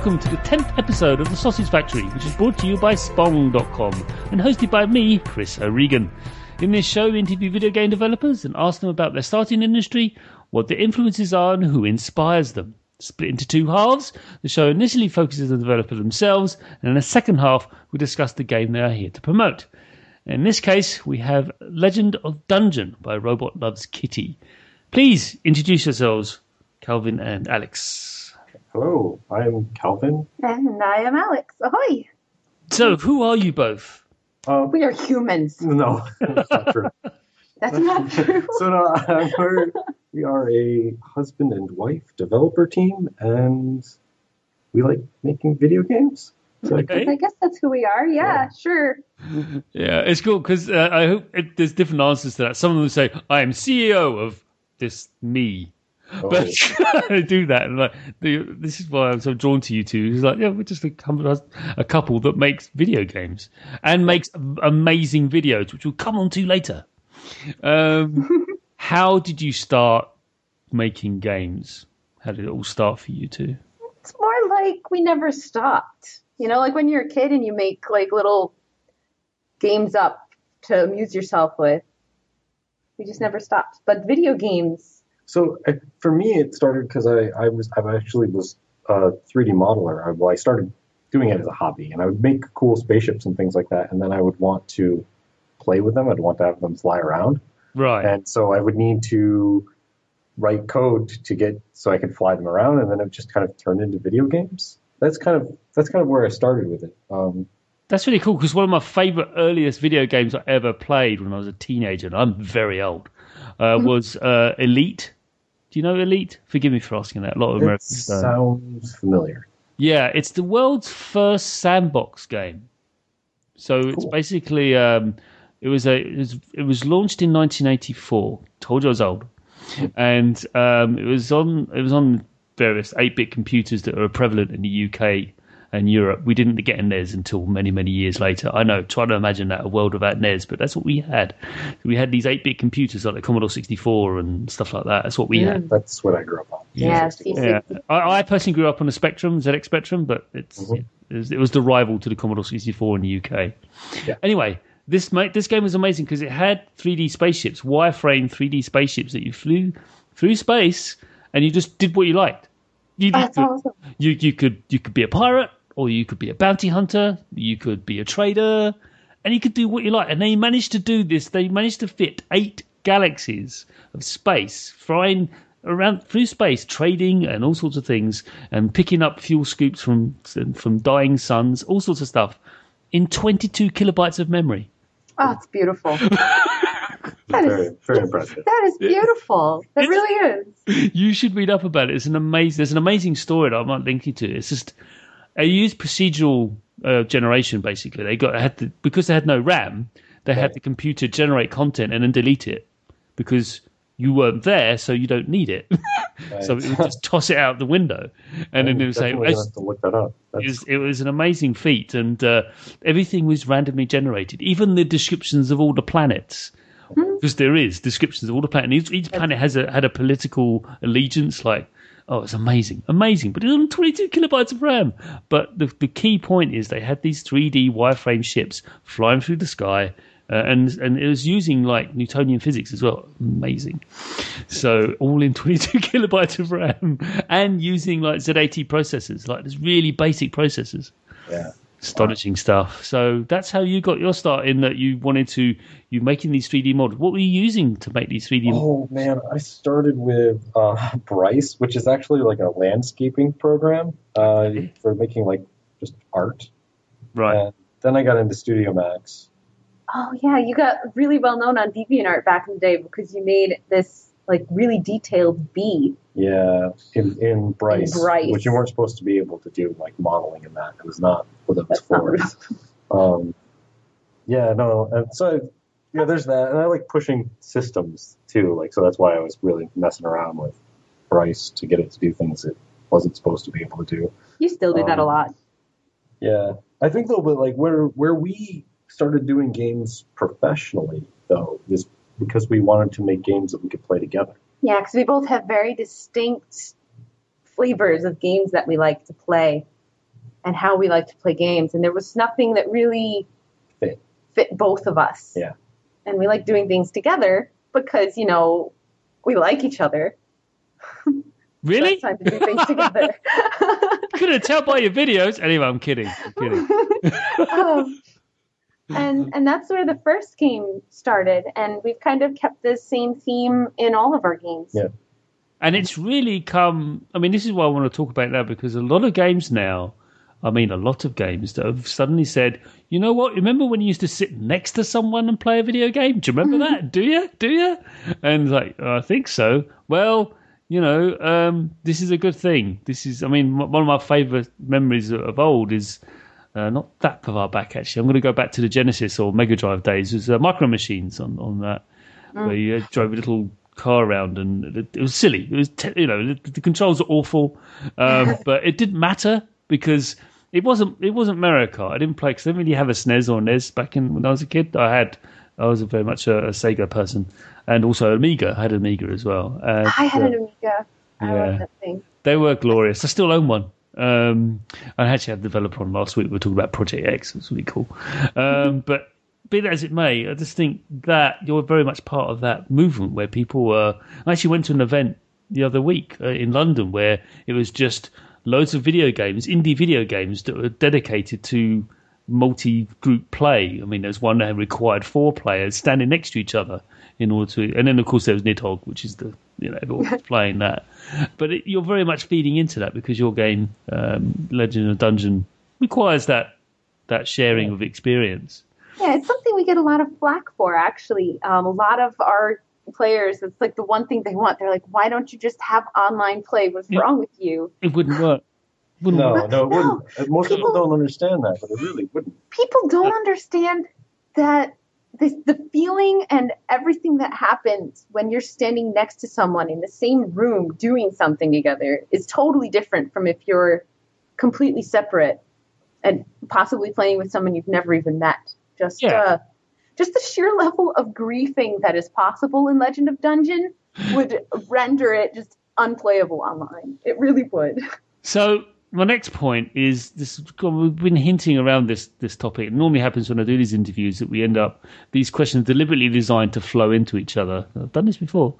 Welcome to the 10th episode of The Sausage Factory, which is brought to you by Spong.com and hosted by me, Chris O'Regan. In this show, we interview video game developers and ask them about their starting industry, what their influences are, and who inspires them. Split into two halves, the show initially focuses on the developer themselves, and in the second half, we discuss the game they are here to promote. In this case, we have Legend of Dungeon by Robot Loves Kitty. Please introduce yourselves, Calvin and Alix. Hello, I'm Calvin. And I am Alix. Ahoy! So, who are you both? Uh, We are humans. no, that's not true. That's not true. so no, uh, we're, we are a husband and wife developer team, and we like making video games. So I Okay. I guess that's who we are. Yeah, Yeah. sure. Yeah, it's cool because uh, I hope it, there's different answers to that. Some of them say, "I am CEO of this me," oh, but I do that, and like the, this is why I'm so drawn to you two. It's like, yeah, we're just a, couple- a couple that makes video games and makes amazing videos, which we'll come on to later. Um, how did you start making games? How did it all start for you two? It's more like we never stopped. You know, like when you're a kid and you make like little games up to amuse yourself with. We just never stopped. But video games, so I, for me, it started because I, I was I actually was a 3D modeler. I, well, I started doing it as a hobby, and I would make cool spaceships and things like that, and then I would want to play with them. I'd want to have them fly around. Right. And so I would need to write code to get so I could fly them around, and then it just kind of turned into video games. That's kind of that's kind of where I started with it. Um, That's really cool because one of my favorite earliest video games I ever played when I was a teenager, and I'm very old, uh, was uh, Elite. Do you know Elite? Forgive me for asking that. A lot of it Americans don't. sounds familiar. Yeah, it's the world's first sandbox game. So it's basically um, it was a it was, it was launched in 1984. Told you I was old, and um, it was on it was on various 8-bit computers that were prevalent in the UK and Europe. We didn't get a NES until many many years later. I know, try to imagine that a world without NES, but that's what we had. We had these 8-bit computers like the Commodore 64 and stuff like that. That's what we had. That's what I grew up on. Yeah, Yeah, I, I personally grew up on the Spectrum, ZX Spectrum, but it's Mhm. it, was, it was the rival to the Commodore 64 in the UK. Yeah. Anyway, this this game was amazing because it had 3D spaceships, wireframe 3D spaceships that you flew through space, and you just did what you liked. You, That's you, awesome. you you could you could be a pirate, or you could be a bounty hunter, you could be a trader, and you could do what you like. And they managed to do this. They managed to fit eight galaxies of space, flying around through space, trading and all sorts of things, and picking up fuel scoops from from dying suns, all sorts of stuff, in 22 kilobytes of memory. Ah, oh, it's beautiful. That Very is very impressive. that is beautiful. It It's- really is. you should read up about it. It's an amazing. There's an amazing story that I might link you to. It's just they used procedural uh, generation basically. They got had to, because they had no RAM. They had the computer generate content and then delete it because you weren't there, so you don't need it. so it would just toss it out the window, and then it would say. Gonna have to look that up. It was, it was an amazing feat, and uh, everything was randomly generated. Even the descriptions of all the planets, because there is descriptions of all the planets. Each, each planet has a had a political allegiance. Like, oh, it's amazing, amazing. But it's on 22 kilobytes of RAM. But the the key point is they had these 3D wireframe ships flying through the sky. Uh, and and it was using like Newtonian physics as well. Amazing. So all in 22 kilobytes of RAM and using like Z80 processors, like there's really basic processors. yeah. Astonishing stuff. So that's how you got your start in that you wanted to you making these 3D models. What were you using to make these 3D? models? Oh man, I started with uh, Bryce, which is actually like a landscaping program uh, for making like just art. Right. And then I got into Studio Max. Oh yeah, you got really well known on DeviantArt back in the day because you made this like really detailed bee. Yeah, in, in Bryce, Bryce. which you weren't supposed to be able to do like modeling in that. It was not what it was for. Um, yeah, no, and so yeah, there's that, and I like pushing systems too. Like, so that's why I was really messing around with Bryce to get it to do things it wasn't supposed to be able to do. You still do that a Um, lot. Yeah, I think though, but like where where we started doing games professionally though is because we wanted to make games that we could play together. Yeah, because we both have very distinct flavors of games that we like to play and how we like to play games. And there was nothing that really Fit. fit both of us. Yeah. And we like doing things together because, you know, we like each other. Really? It's time to do things together. Couldn't tell by your videos. Anyway, I'm kidding. I'm kidding. um, and and that's where the first game started, and we've kind of kept the same theme in all of our games. Yeah. And it's really come. I mean, this is why I want to talk about it now because a lot of games now, I mean, a lot of games that have suddenly said, you know what? Remember when you used to sit next to someone and play a video game? Do you remember that? Do you? Do you? And like, I think so. Well, you know, um, this is a good thing. This is, I mean, m- one of my favourite memories of old is uh, not that far back actually. I'm going to go back to the Genesis or Mega Drive days. It was uh, Micro Machines on on that, where you uh, drove a little car around and it, it was silly. It was te- you know the, the controls are awful, um, but it didn't matter because it wasn't it wasn't Mario Kart. I didn't play because I didn't really have a SNES or a NES back in when I was a kid. I had I was a very much a, a Sega person and also Amiga. I had an Amiga as well. And, I had uh, an Amiga. I Yeah. that thing. they were glorious. I still own one. Um, I actually had a developer on last week. We were talking about Project X. It was really cool. Um, but be that as it may, I just think that you're very much part of that movement where people were. I actually went to an event the other week uh, in London where it was just loads of video games, indie video games that were dedicated to multi-group play. I mean, there's one that required four players standing next to each other in order to, and then of course there was Nidhogg, which is the you know playing that. But it, you're very much feeding into that because your game, um, Legend of Dungeon, requires that that sharing of experience. Yeah, it's something we get a lot of flack for, actually. Um, a lot of our players, it's like the one thing they want. They're like, why don't you just have online play? What's Yeah. wrong with you? It wouldn't work. Wouldn't No, work. no, it wouldn't. Most people People- don't understand that, but it really wouldn't. People don't understand that this, the feeling and everything that happens when you're standing next to someone in the same room doing something together is totally different from if you're completely separate and possibly playing with someone you've never even met. Just Yeah. uh, just the sheer level of griefing that is possible in Legend of Dungeon would render it just unplayable online. It really would. So my next point is this. We've been hinting around this this topic. It normally happens when I do these interviews that we end up these questions deliberately designed to flow into each other. I've done this before.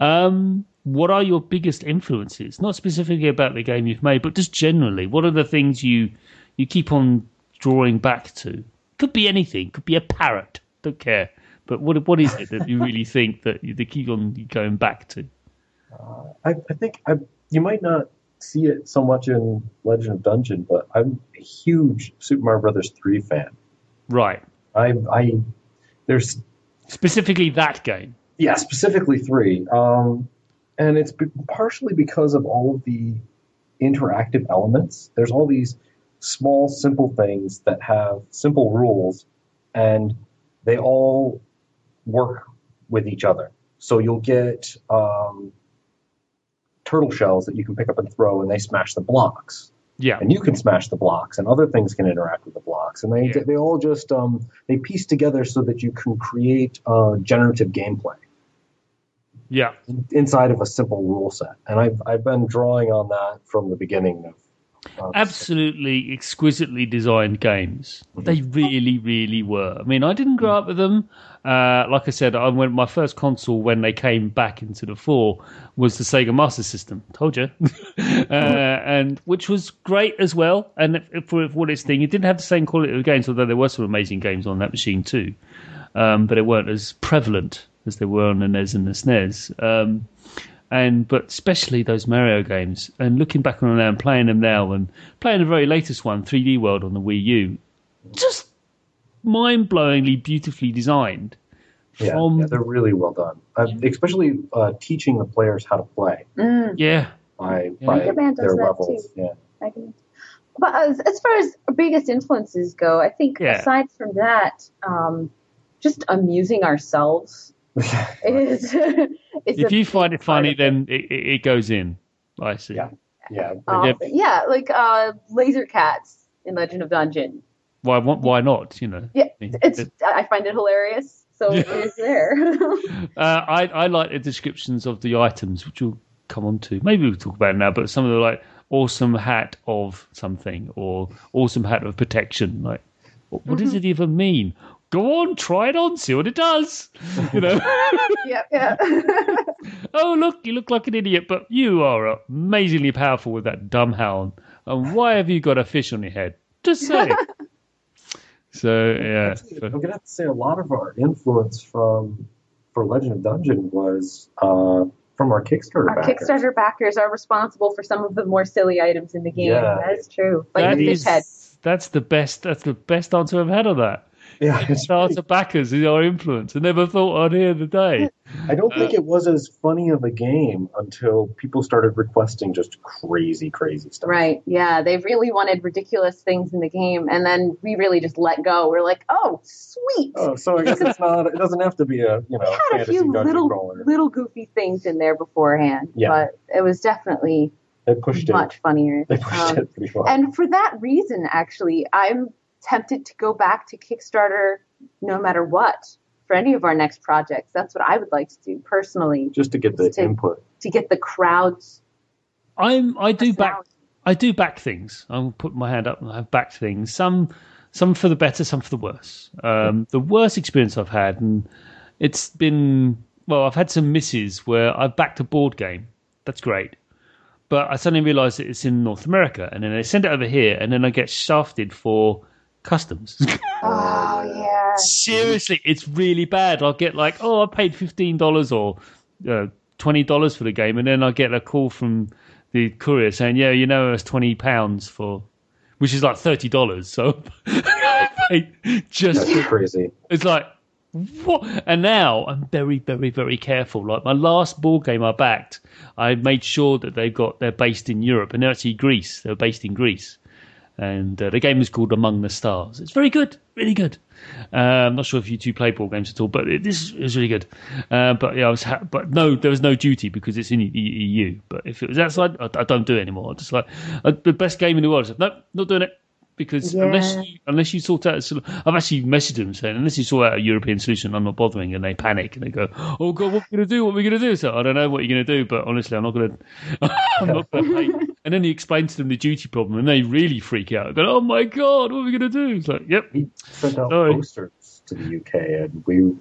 Um, what are your biggest influences? Not specifically about the game you've made, but just generally. What are the things you you keep on drawing back to? Could be anything. Could be a parrot. Don't care. But what what is it that you really think that you, they keep on going back to? I, I think I, you might not see it so much in Legend of Dungeon, but I'm a huge Super Mario Brothers 3 fan. Right. I, I, there's, Specifically that game. yeah, specifically 3. Um, and it's partially because of all of the interactive elements. There's all these small, simple things that have simple rules, and they all work with each other. So you'll get um, turtle shells that you can pick up and throw, and they smash the blocks. Yeah. And you can smash the blocks, and other things can interact with the blocks, and they Yeah. they all just um, they piece together so that you can create uh, generative gameplay Yeah. inside of a simple rule set. And I've I've been drawing on that from the beginning of. of absolutely exquisitely designed games. They really, really were. I mean, I didn't grow up with them. Uh, like I said, I went my first console when they came back into the fore was the Sega Master System. Told you, uh, and which was great as well. And for, for what its thing, it didn't have the same quality of games, although there were some amazing games on that machine too. Um, but it weren't as prevalent as they were on the NES and the SNES. Um, and but especially those Mario games. And looking back on them and playing them now, and playing the very latest one, 3D World on the Wii U, just mind-blowingly beautifully designed. yeah, From yeah, they're really well done. Uh, especially uh, teaching the players how to play Mm. yeah, by, Yeah. by Man does their that levels. too. Yeah. I can. But as, as far as our biggest influences go, I think Yeah. aside from that, um, just amusing ourselves is. is if a you find it funny, then it, it, it goes in. I see. Yeah. yeah. Um, Yeah. yeah, like uh, laser cats in Legend of Dungeon. Why? Why not? You know. Yeah, I it's. it- I find it hilarious, so Yeah. it is there. Uh, I I like the descriptions of the items, which we'll come on to? Maybe we'll talk about it now. But some of the like awesome hat of something or awesome hat of protection. Like, what, what does it even mean? Go on, try it on, see what it does. You know. Yeah, yeah. oh look, you look like an idiot, but you are amazingly powerful with that dumb hound. And why have you got a fish on your head? Just say. So yeah. I'm gonna have to say a lot of our influence from for Legend of Dungeon was uh, from our Kickstarter. Our backers. Kickstarter backers are responsible for some of the more silly items in the game. Yeah. That is true. Like That the fish is- head. That's the best. That's the best answer I've had on that. Yeah, it's Starter backers is our influence. I never thought I'd hear the day. I don't think it was as funny of a game until people started requesting just crazy, crazy stuff. Right. Yeah. They really wanted ridiculous things in the game. And then we really just let go. We're like, oh, sweet. Oh, so I guess it's not. It doesn't have to be a you know had a few little crawler. little goofy things in there beforehand. Yeah. But it was definitely They pushed much it. funnier. They pushed Um, it pretty far. And for that reason, actually, I'm tempted to go back to Kickstarter no matter what for any of our next projects. That's what I would like to do personally just to get the to- input. to get the crowds. I'm. I do back. I do back things. I'll put my hand up and I've backed things. Some some for the better, some for the worse. Um, the worst experience I've had, and it's been well, I've had some misses where I've backed a board game. That's great. But I suddenly realised that it's in North America, and then they send it over here, and then I get shafted for customs. Oh, yeah. Seriously, it's really bad. I'll get like, oh, I paid fifteen dollars or uh, twenty dollars for the game, and then I get a call from the courier saying, yeah, you know, it's twenty pounds for, which is like thirty dollars. So I paid just That's crazy. it's like what? And now I'm very, very, very careful. Like my last board game I backed, I made sure that they've got they're based in Europe, and they're actually Greece. They're based in Greece, and uh, the game is called Among the Stars. It's very good, really good. Uh, I'm not sure if you two play board games at all, but it, this is really good. Uh, but yeah, I was, ha- but no, there was no duty because it's in the EU. But if it was outside, I, I don't do it anymore. I'm just like uh, the best game in the world. I said, nope, not doing it because Yeah. unless you, unless you sort out, I've actually messaged them saying unless you sort out a European solution, I'm not bothering, and they panic and they go, "Oh God, what are we going to do? What are we going to do?" So I don't know what you're going to do, but honestly, I'm not going to. I'm not pay. And then he explains to them the duty problem, and they really freak out. Go, "Oh my God, what are we going to do?" It's like, "Yep, We sent out Sorry. posters to the UK, and we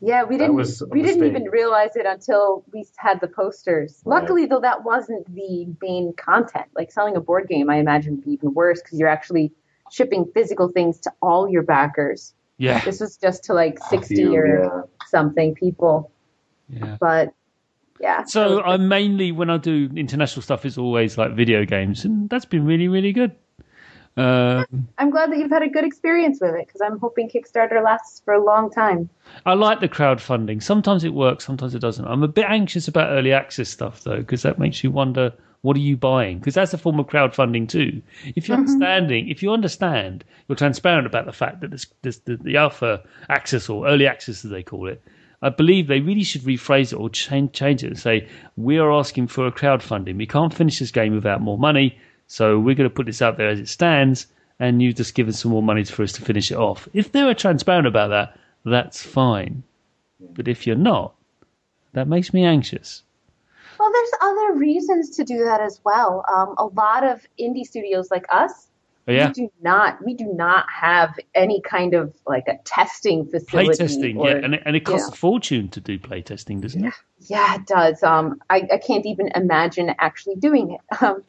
Yeah, we didn't we didn't even realize it until we had the posters. Right. Luckily, though, that wasn't the main content. Like selling a board game, I imagine would be even worse because you're actually shipping physical things to all your backers. yeah, This was just to like sixty few, or yeah. something people, yeah." but yeah. So I'm mainly when I do international stuff, it's always like video games, and that's been really, really good. Um, I'm glad that you've had a good experience with it because I'm hoping Kickstarter lasts for a long time. I like the crowdfunding. Sometimes it works, sometimes it doesn't. I'm a bit anxious about early access stuff though, because that makes you wonder what are you buying? Because that's a form of crowdfunding too. If you're understanding, if you understand, you're transparent about the fact that this, this, the, the alpha access or early access as they call it. I believe they really should rephrase it or change, change it and say we are asking for a crowdfunding. We can't finish this game without more money, so we're going to put this out there as it stands, and you've just give us some more money for us to finish it off. If they were transparent about that, that's fine. But if you're not, that makes me anxious. Well, there's other reasons to do that as well. Um, a lot of indie studios like us But yeah, we do not we do not have any kind of like a testing facility. playtesting, or- yeah, and it, and it costs yeah. a fortune to do playtesting, doesn't it? Yeah, it does. Um, I, I can't even imagine actually doing it. Um,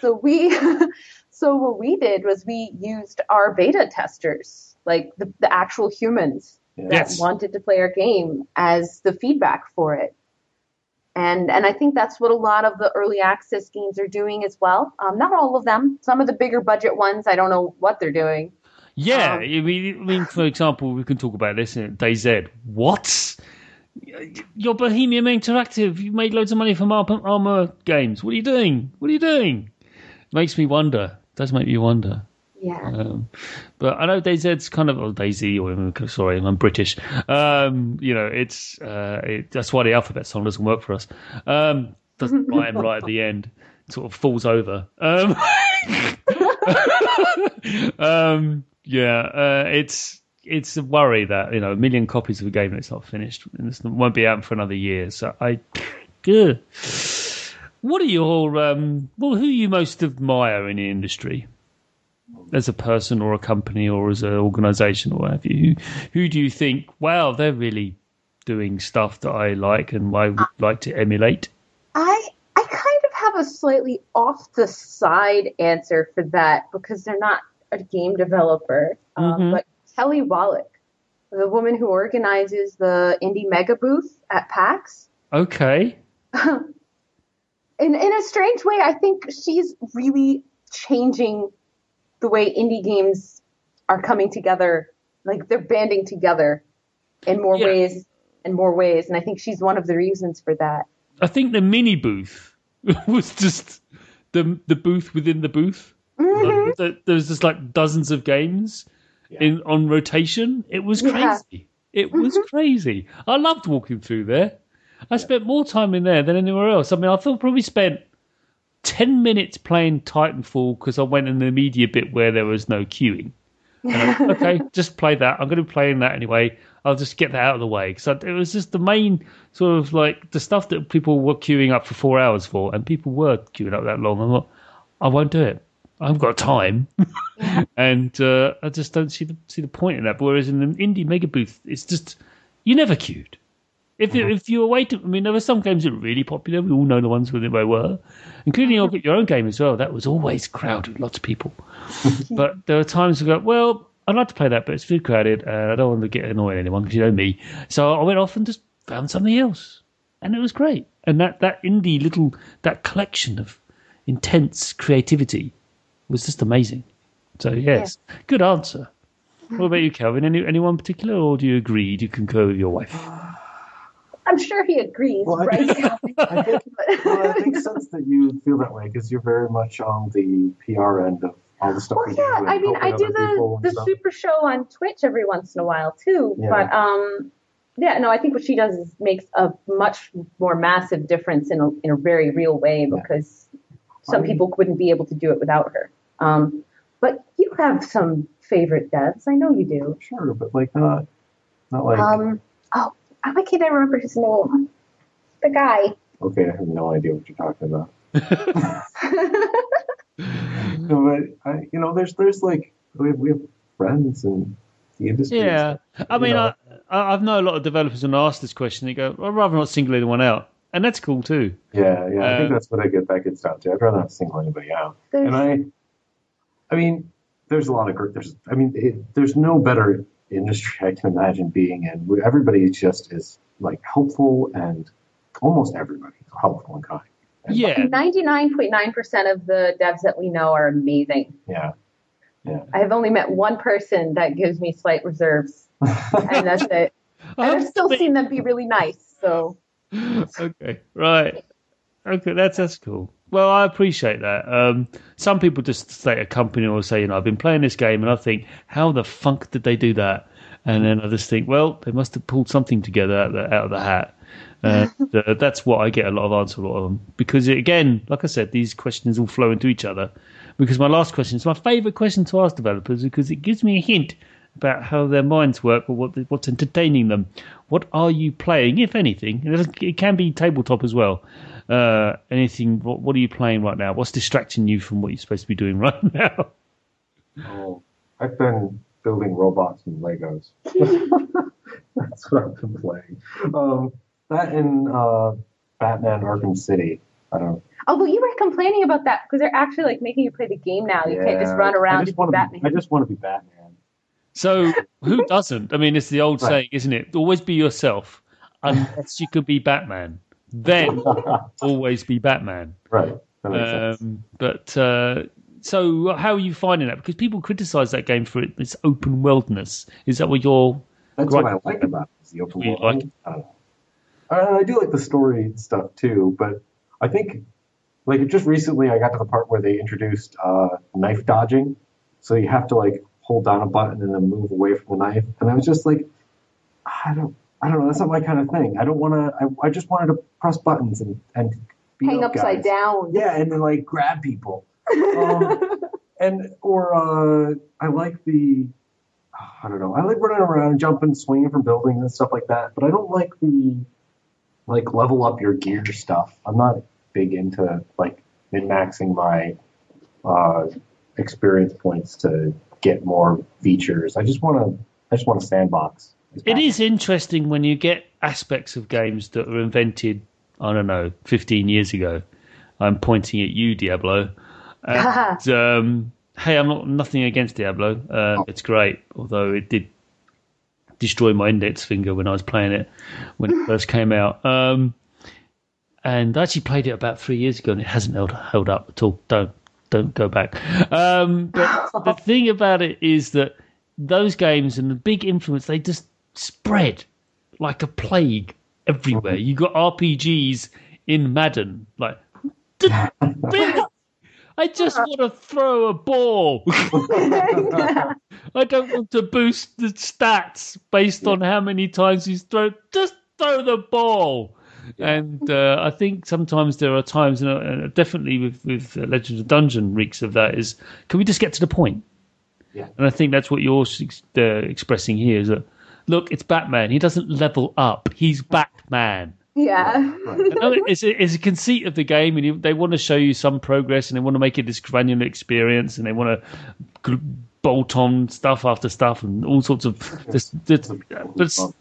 so we, so what we did was we used our beta testers, like the, the actual humans that Yes. wanted to play our game, as the feedback for it. And and I think that's what a lot of the early access games are doing as well. Um, not all of them. Some of the bigger budget ones, I don't know what they're doing. Yeah, Um, I mean, I mean, for example, we can talk about this in DayZ. What? You're Bohemian Interactive. You made loads of money from Arma, Arma games. What are you doing? What are you doing? Makes me wonder. Does make me wonder. Yeah. Um, but I know DayZ's kind of, or Daisy, or sorry, I'm British. Um, you know, it's uh, it, that's why the alphabet song doesn't work for us. Um, doesn't rhyme right at the end. Sort of falls over. Um, um, yeah, uh, it's it's a worry that you know a million copies of a game and it's not finished and it won't be out for another year. So I, good. What are your um? Well, who you most admire in the industry? As a person or a company or as an organisation or whatever you, who, who do you think? Wow, they're really doing stuff that I like and I would like to emulate. I I kind of have a slightly off the side answer for that because they're not a game developer. Um, Mhm. but Kelly Wallick, the woman who organizes the Indie Mega Booth at PAX, Okay. in in a strange way, I think she's really changing the way indie games are coming together. Like they're banding together in more Yeah. ways and more ways, and I think she's one of the reasons for that. I think the mini booth was just the the booth within the booth. Mhm. Like, there- there was just like dozens of games Yeah. in on rotation. It was Yeah. crazy. It was crazy. I loved walking through there. I spent more time in there than anywhere else. I mean, I thought probably spent ten minutes playing Titanfall because I went in the media bit where there was no queuing. And okay, just play that. I'm going to be playing that anyway. I'll just get that out of the way because it was just the main sort of like the stuff that people were queuing up for four hours for, and people were queuing up that long. I'm like, I won't do it. I haven't got time, and uh, I just don't see the see the point in that. Whereas in the indie mega booth, it's just you never queued. If Mm-hmm. if you were waiting, I mean, there were some games that were really popular. We all know the ones where they were, including your, your own game as well. That was always crowded, lots of people. but there were times we go, well, I'd like to play that, but it's too crowded, and I don't want to get annoying anyone because you know me. So I went off and just found something else, and it was great. And that that indie little that collection of intense creativity was just amazing. So yes, good answer. What about you, Calvin? Any anyone particular, or do you agree? Do you concur with your wife? I'm sure he agrees, Well, I right? I think well, it makes sense that you feel that way because you're very much on the PR end of all the stuff Well, yeah. I mean, I do the the stuff. super show on Twitch every once in a while too. Yeah. But um, yeah, no, I think what she does is makes a much more massive difference in a in a very real way Yeah. because some Um, people wouldn't be able to do it without her. Um, but you have some favorite devs, I know you do. Sure, but like not, not like Um, oh, why can't I remember his name? The guy. okay, I have no idea what you're talking about. No, but I, you know, there's there's like we have, we have friends in the industry. Yeah, stuff, I mean, know. I, I- I've known a lot of developers when I ask this question, they go, "I'd rather not single anyone out," and that's cool too. yeah, yeah. I think um, that's what I get that gets down to. I'd rather not single anybody out. And I, I mean, there's a lot of gr- there's. I mean, it, there's no better industry I can imagine being in. where Everybody just is like helpful, and almost everybody is helpful and kind. And, Yeah, 99.9% of the devs that we know are amazing. yeah, Yeah. I have only met one person that gives me slight reserves, and that's it. I oh, And have I've still seen them be really nice. So okay, right. Okay, that's that's cool. Well, I appreciate that. Um, some people just state a company or say, you know, I've been playing this game, and I think, how the funk did they do that? And then I just think, well, they must have pulled something together out of the, out of the hat. Uh, the, that's what I get a lot of answer a lot of them because again, like I said, these questions all flow into each other. Because my last question is my favourite question to ask developers because it gives me a hint about how their minds work or what what's entertaining them. What are you playing, if anything? It It can be tabletop as well. Uh, anything? What, what are you playing right now? What's distracting you from what you're supposed to be doing right now? Oh, I've been building robots and Legos. That's what I've been playing. Um, that in uh, Batman Arkham City. I don't. Although you were complaining about that because they're actually like making you play the game now. You can't just Yeah, run I around just and be wanna be- Batman. I just want to be Batman. So who doesn't? I mean, it's the old Right. saying, isn't it? Always be yourself, unless you could be Batman. Then always be Batman. right. That makes sense. Um, but uh, so, how are you finding that? Because people criticise that game for its open worldness. Is that what you're? That's right. what I like about it, the open world. like? I don't know. I do like the story stuff too, but I think like just recently I got to the part where they introduced uh, knife dodging, so you have to like hold down a button and then move away from the knife, and I was just like, I don't, I don't know, that's not my kind of thing. I don't want to. I, I just wanted to press buttons and and Hang up upside guys. down. Yeah, and then like grab people. Um, and or uh, I like the I don't know. I like running around, jumping, swinging from buildings and stuff like that. But I don't like the like level up your gear stuff. I'm not big into like min maxing my uh, experience points to get more features. I just want to. I just want a sandbox. It is interesting when you get aspects of games that were invented. I don't know, 15 years ago. I'm pointing at you, Diablo. And, um, hey, I'm not nothing against Diablo. Uh, it's great, although it did destroy my index finger when I was playing it when it first came out. Um, and I actually played it about three years ago, and it hasn't held held up at all. Don't don't go back. Um, but the thing about it is that those games and the big influence they just spread like a plague everywhere. You got RPGs in Madden, like? I just want to throw a ball. I don't want to boost the stats based on how many times he's thrown. Just throw the ball. And uh, I think sometimes there are times, and uh, definitely with with Legends of Dungeon reeks of that. Is can we just get to the point? Yeah. And I think that's what you're uh, expressing here. Is that look, it's Batman. He doesn't level up. He's Batman. Yeah. Right. it's, a, it's a conceit of the game, and you, they want to show you some progress, and they want to make it this granular experience, and they want to gl- bolt on stuff after stuff, and all sorts of. This, this, but,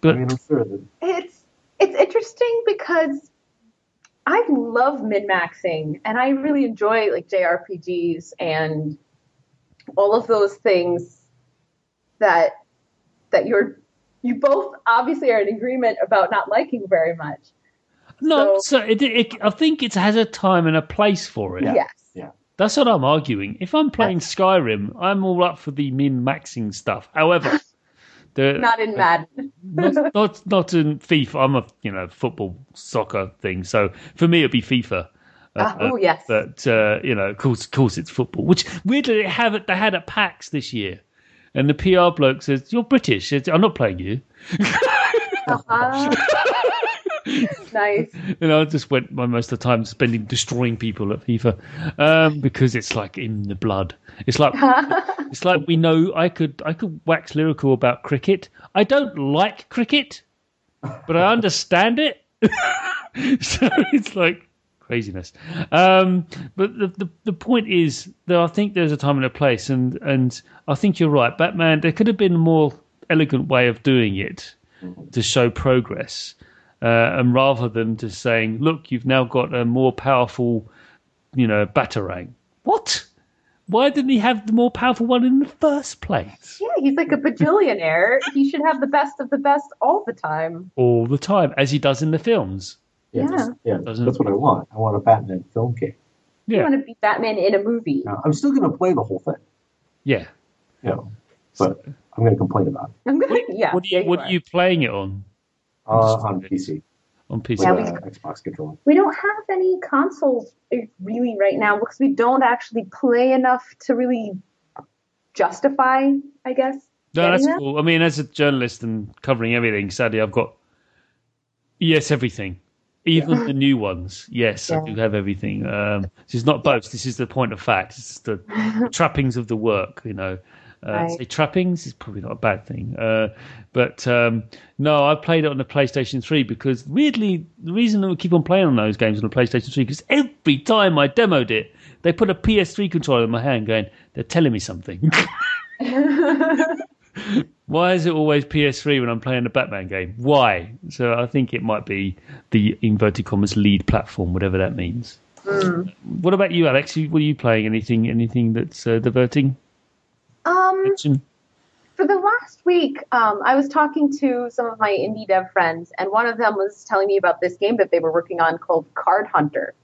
but mean, I'm sure that It's it's interesting because I love min maxing and I really enjoy like JRPGs and all of those things that that you're you both obviously are in agreement about not liking very much. no, So- so it, it, I think it has a time and a place for it. Yeah. Yes. yeah. That's what I'm arguing. If I'm playing Skyrim, I'm all up for the min maxing stuff. However, the Not in Madden. not, not not in FIFA. I'm a you know football soccer thing. So for me, it'd be FIFA. Ah, oh, yes. But uh, you know, of course, of course, it's football. Which weirdly they have it. They had at PAX this year, and the PR bloke says, "You're British. I'm not playing you." Uh-huh. nice. And I just went my most of the time spending destroying people at FIFA um, because it's like in the blood. It's like it's like we know I could I could wax lyrical about cricket. I don't like cricket, but I understand it. so it's like craziness. Um, but the, the the point is that I think there's a time and a place, and and I think you're right. Batman. There could have been a more elegant way of doing it to show progress, uh, and rather than just saying, "Look, you've now got a more powerful, you know, batarang." What? Why didn't he have the more powerful one in the first place? Yeah, he's like a bajillionaire. he should have the best of the best all the time. All the time, as he does in the films. Yeah, Yeah. that's- yeah, that's what I want. I want a Batman film game. You Yeah, want to be Batman in a movie. Now, I'm still going to play the whole thing, yeah. you know, but I'm going to complain about it I'm gonna, yeah. What are you yeah, What are. are you playing it on? uh, on PC On PC? with Yeah, uh, we- Xbox controller. We don't have any consoles uh, really right now because we don't actually play enough to really justify, I guess. No, that's them. cool. I mean, as a journalist and covering everything, sadly, I've got yes, everything, even the new ones. Yes, I do have everything. Um, this is not boast. This is the point of fact. It's the trappings of the work. You know, uh, Right. say trappings is probably not a bad thing. Uh, but um, no, I played it on the PlayStation Three because weirdly, the reason I keep on playing on those games on the PlayStation Three because every time I demoed it, they put a PS3 controller in my hand, going, "They're telling me something." Why is it always PS3 when I'm playing a Batman game? Why? So I think it might be the inverted commas lead platform, whatever that means. What about you, Alix? What are you playing? Anything? Anything that's uh, diverting? um, Action? for the last week, um, I was talking to some of my indie dev friends, and one of them was telling me about this game that they were working on called Card Hunter.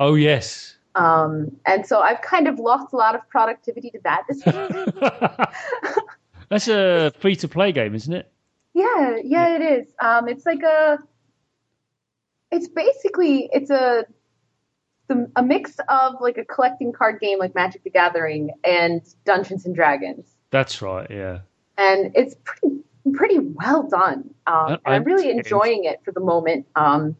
Oh yes. Um, and so I've kind of lost a lot of productivity to that this week. that's a free to play game, isn't it? Yeah, yeah, it is. Um, it's like a, it's basically it's a, the, a mix of like a collecting card game like Magic the Gathering and Dungeons and Dragons, That's right. Yeah. and it's pretty pretty well done. Um, and I'm I'm really enjoying it for the moment. Um,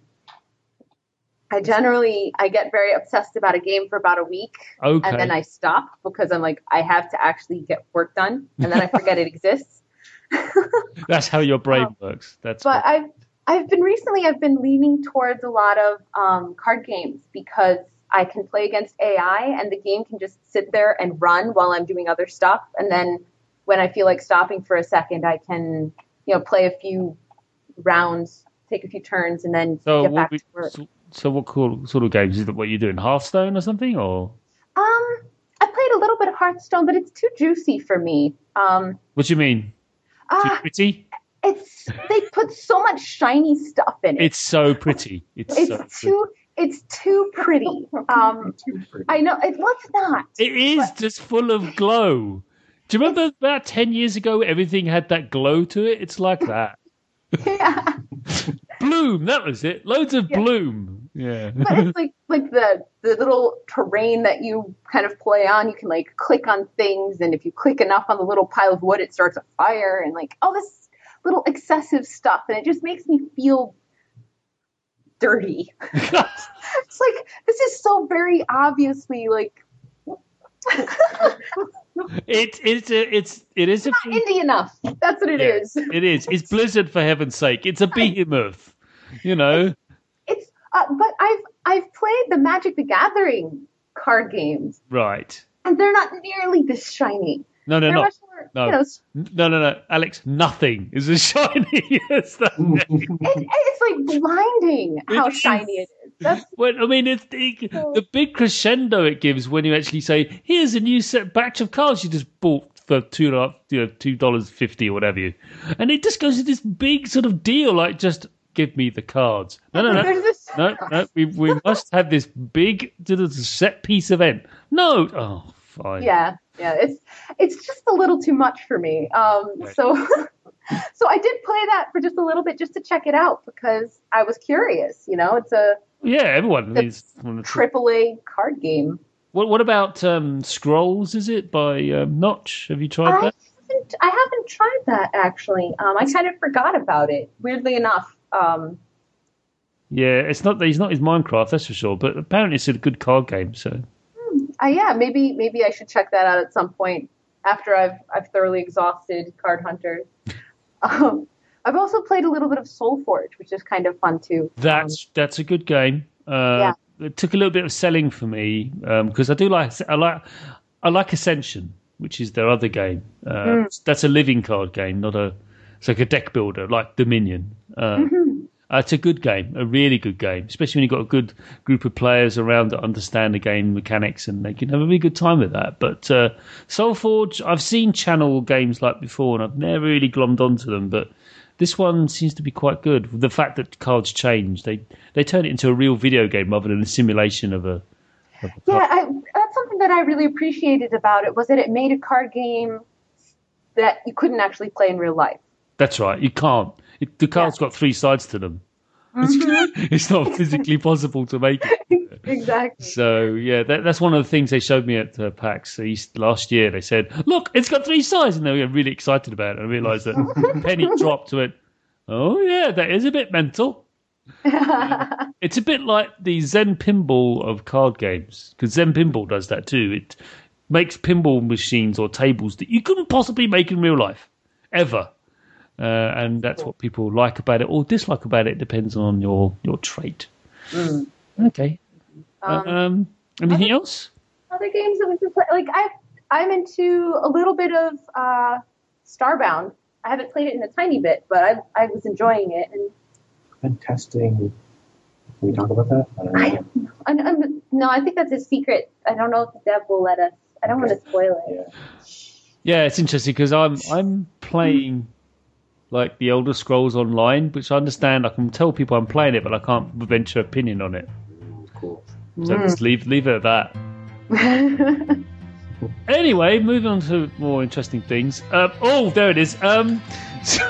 I generally I get very obsessed about a game for about a week, Okay. and then I stop because I'm like I have to actually get work done, and then I forget it exists. That's how your brain Um, works. That's But what- I've I've been recently. I've been leaning towards a lot of um, card games because I can play against AI, and the game can just sit there and run while I'm doing other stuff. And then when I feel like stopping for a second, I can you know play a few rounds, take a few turns, and then So get back we- to work. so, so what cool, sort of games is it? What you're doing? Hearthstone or something? Or Um, I played a little bit of Hearthstone, but it's too juicy for me. Um, what do you mean? Too ah, pretty? it's they put so much shiny stuff in it. It's so pretty. It's, It's so pretty. too it's too pretty. Um, Too pretty. I know it. What's not? It is just full of glow. Do you remember about ten years ago everything had that glow to it? It's like that. Yeah. Bloom, that was it. Loads of Yeah. bloom. Yeah. but it's like like the the little terrain that you kind of play on. You can like click on things, and if you click enough on the little pile of wood, it starts a fire, and like all this little excessive stuff, and it just makes me feel dirty. it's like this is so very obviously like it it's a, it's it is a not indie enough. That's what it Yeah. is. it is. It's Blizzard for heaven's sake. It's a behemoth. You know. It's uh, but I've I've played the Magic the Gathering card games, Right. and they're not nearly this shiny. No, no, no. No. you know, No, no, no. Alix, nothing is as shiny as that. it, it's like blinding how It is. shiny it is. That's Well, I mean, it's the, the big crescendo it gives when you actually say, "Here's a new set batch of cards you just bought for two and a half, you know, two dollars fifty or whatever you," and it just goes to this big sort of deal, like just give me the cards. No, no, no, no, no. We we must have this big set piece event. No, oh, fine. Yeah, yeah. It's it's just a little too much for me. Um, so so I did play that for just a little bit just to check it out because I was curious. You know, it's a yeah. Everyone needs. triple A card game. What what about um, Scrolls? Is it by um, Notch? Have you tried I that? haven't I haven't tried that actually. Um, I kind of forgot about it. Weirdly enough. Um, Yeah, it's not. He's not his Minecraft, that's for sure. But apparently, it's a good card game. So uh, yeah, maybe maybe I should check that out at some point after I've I've thoroughly exhausted Card Hunters. Um, I've also played a little bit of SolForge, which is kind of fun too. that's that's a good game. Uh, It took a little bit of selling for me because I do like I like I like Ascension, which is their other game. Uh, That's a living card game, not a. It's like a deck builder, like Dominion. Uh, uh, it's a good game, a really good game, especially when you've got a good group of players around that understand the game mechanics and they can have a really good time with that. But uh, SolForge, I've seen channel games like before and I've never really glommed onto them, but this one seems to be quite good. The fact that cards change, they they turn it into a real video game rather than a simulation of a. Of a Yeah. I, that's something that I really appreciated about it was that it made a card game that you couldn't actually play in real life. That's right. You can't. It, the card's got three sides to them. it's not physically possible to make it. Exactly. So yeah, that, that's one of the things they showed me at uh, PAX East last year. They said, "Look, it's got three sides," and they were really excited about it. I realised that penny dropped to it. Oh yeah, that is a bit mental. It's a bit like the Zen Pinball of card games because Zen Pinball does that too. It makes pinball machines or tables that you couldn't possibly make in real life ever. Uh, and that's what people like about it or dislike about it. It depends on your your trait. Okay. Um, Um, anything else? other games that we've been playing, like I, I'm into a little bit of uh, Starbound. I haven't played it in a tiny bit, but I, I was enjoying it. And Been testing. Can we talk about that? I don't know. I, and, and, no, I think that's a secret. I don't know if the dev will let us. I don't want to spoil it. Yeah. Yeah, it's interesting because I'm I'm playing like the Elder Scrolls Online, which I understand. I can tell people I'm playing it, but I can't venture opinion on it. Cool. So just leave leave it at that. Anyway, moving on to more interesting things. Uh, oh, there it is. Um, so,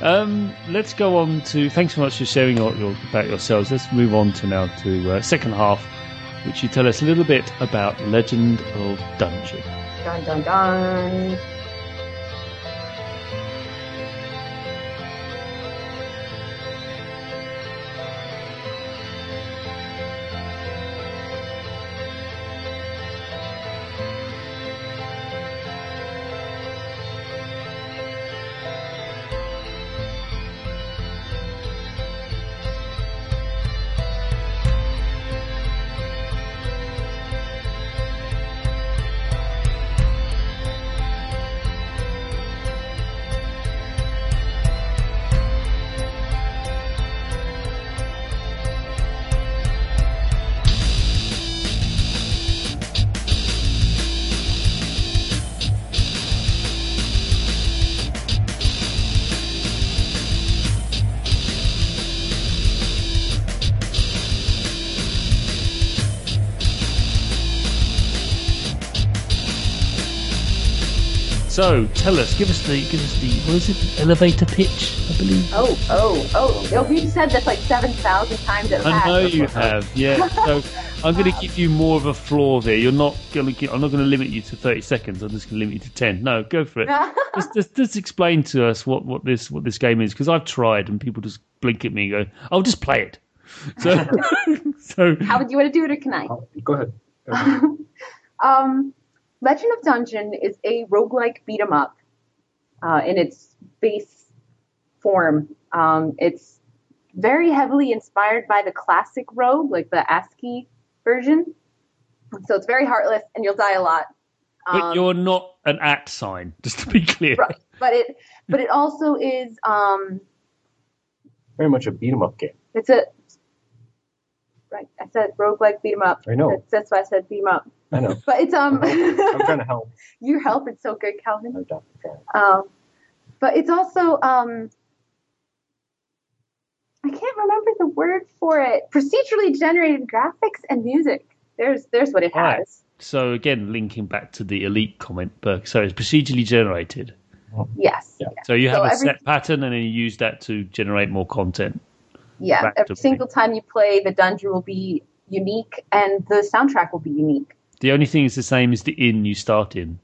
um, let's go on to. Thanks so much for sharing your, your, about yourselves. Let's move on to now to uh, second half, which you tell us a little bit about Legend of Dungeon. dun dun dun. So tell us, give us the, give us the, what is it? Elevator pitch, I believe. Oh, oh, oh. oh we've said this like 7,000 times at I know you have, yeah. So I'm going to give you more of a floor there. You're not going to. I'm not going to limit you to 30 seconds. I'm just going to limit you to 10. No, go for it. just, just, just explain to us what, what this what this game is because I've tried and people just blink at me and go, "I'll just play it." So, so How would you want to do it, or can I? Oh, go ahead. Go ahead. Um, Legend of Dungeon is a roguelike beat 'em up uh, in its base form. Um, it's very heavily inspired by the classic rogue, like the ASCII version. So it's very heartless, and you'll die a lot. but Um, you're not an at sign, just to be clear. right, but it but it also is um, Very much a beat 'em up game. it's a right. I said roguelike beat 'em up. I know. That's, that's why I said beat 'em up. I know. But it's um, I'm trying to help. your help is so good, Calvin. I'm definitely trying. Um, but it's also um, I can't remember the word for it. Procedurally generated graphics and music. There's there's what it Right. has. So again, linking back to the elite comment, Burke. So it's procedurally generated. Yes. Yeah. So you have So a every- set pattern, and then you use that to generate more content. Yeah. Back Every to- single time you play, the dungeon will be unique, and the soundtrack will be unique. The only thing is the same is the inn you start in.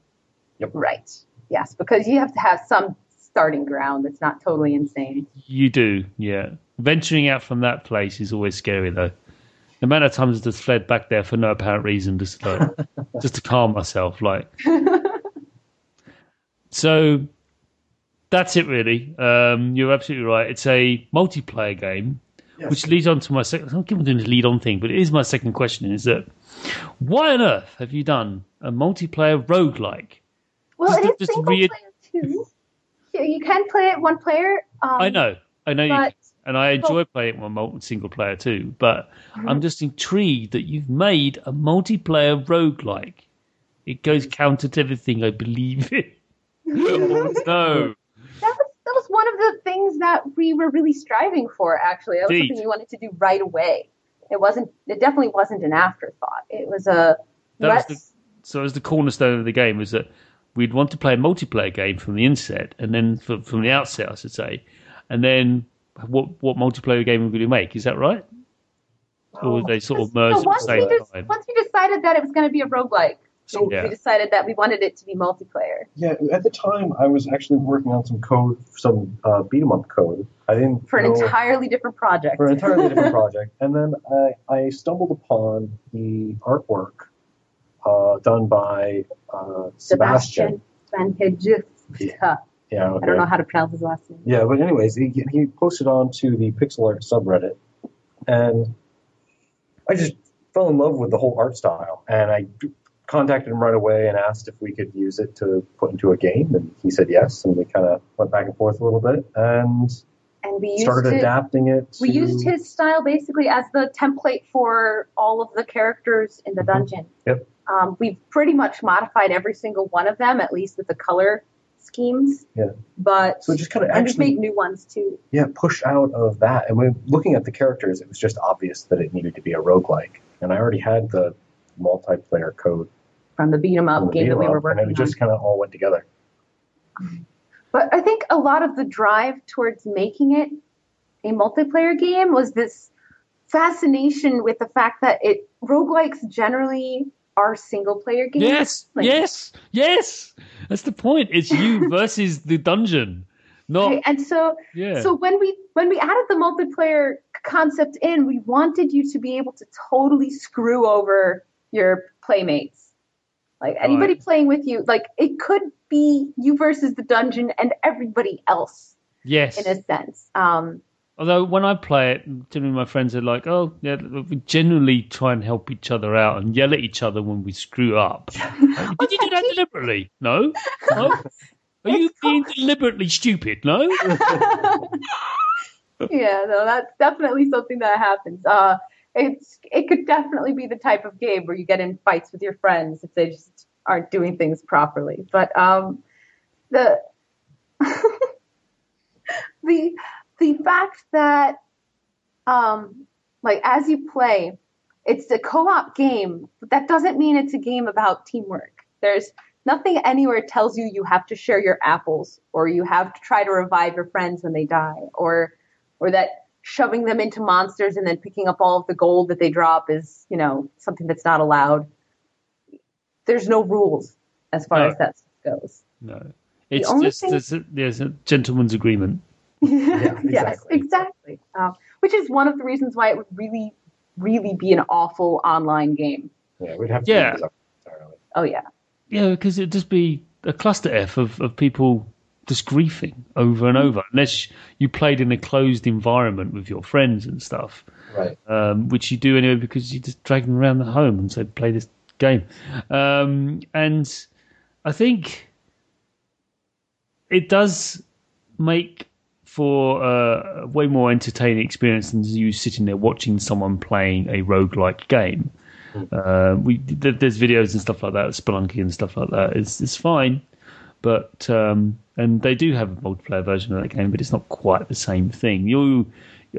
Right. Yes, because you have to have some starting ground that's not totally insane. You do, yeah. Venturing out from that place is always scary, though. The amount of times I've just fled back there for no apparent reason, just like, just to calm myself, like. so, that's it, really. Um, you're absolutely right. It's a multiplayer game, which leads on to my second. I'm giving doing a lead on thing, but it is my second question: is that why on earth have you done a multiplayer roguelike? Well, Just it to- just single re- player too. You, can play it one player. Um, I know, I know, you but- and I enjoy playing it on multi single player too. But I'm just intrigued that you've made a multiplayer roguelike. It goes counter to everything I believe in. no, that was one of the things that we were really striving for. Actually, that was something we wanted to do right away. It wasn't. It definitely wasn't an afterthought. It was a That was let's. so as the cornerstone of the game was that we'd want to play a multiplayer game from the inset, and then from, from the outset, I should say, and then what what multiplayer game we're going to make? Is that right? Or they sort of merged so at the once we same just, time? once we decided that it was going to be a roguelike, So Yeah. we decided that we wanted it to be multiplayer. yeah, at the time I was actually working on some code, some uh, beat 'em up code. I didn't For an know- entirely different project. for an entirely different project. And then I, I stumbled upon the artwork uh, done by uh, Sebastian. Van Hejufta. Yeah, okay. I don't know how to pronounce his last name. Yeah, but anyways, he, he posted on to the Pixel Art subreddit, and I just fell in love with the whole art style. And I contacted him right away and asked if we could use it to put into a game, and he said yes. And we kind of went back and forth a little bit and And we used started adapting it. We used his style basically as the template for all of the characters in the dungeon. Yep. Um, we've pretty much modified every single one of them, at least with the color schemes. Yeah. But So just kind of and actually made new ones too. yeah, push out of that. And when looking at the characters, it was just obvious that it needed to be a roguelike. And I already had the multiplayer code From the beat 'em up game that we were up, working and it just kind of all went together. But I think a lot of the drive towards making it a multiplayer game was this fascination with the fact that it roguelikes generally are single player games. Yes, Like, yes, yes. That's the point. It's you versus the dungeon, not right? And so yeah. so when we when we added the multiplayer concept in, we wanted you to be able to totally screw over your playmates. Like anybody Right. playing with you, like it could be you versus the dungeon and everybody else yes. in a sense. Um, Although when I play it, generally my friends are like, "Oh, yeah." We generally try and help each other out and yell at each other when we screw up. Like, Did you do that deliberately? No. No. Are you being deliberately stupid? No. yeah, no, that's definitely something that happens. Uh, it's it could definitely be the type of game where you get in fights with your friends if they just aren't doing things properly. But um, the the the fact that um, like as you play, it's a co-op game, but that doesn't mean it's a game about teamwork. There's nothing anywhere tells you you have to share your apples or you have to try to revive your friends when they die or or that shoving them into monsters and then picking up all of the gold that they drop is, you know, something that's not allowed. There's no rules as far No. as that goes. No, it's only just thing- there's, a, there's a gentleman's agreement. yes, exactly. exactly. Um, which is one of the reasons why it would really, really be an awful online game. Yeah, we'd have to Yeah. up entirely. Oh yeah. Yeah, because it'd just be a cluster F of, of people just griefing over and over, unless you played in a closed environment with your friends and stuff, Right. um, which you do anyway because you just drag them around the home and say, play this game. Um, and I think it does make for uh, a way more entertaining experience than you sitting there watching someone playing a roguelike game. Uh, we there's videos and stuff like that, Spelunky and stuff like that. It's it's fine, but um, and they do have a multiplayer version of that game, but it's not quite the same thing. You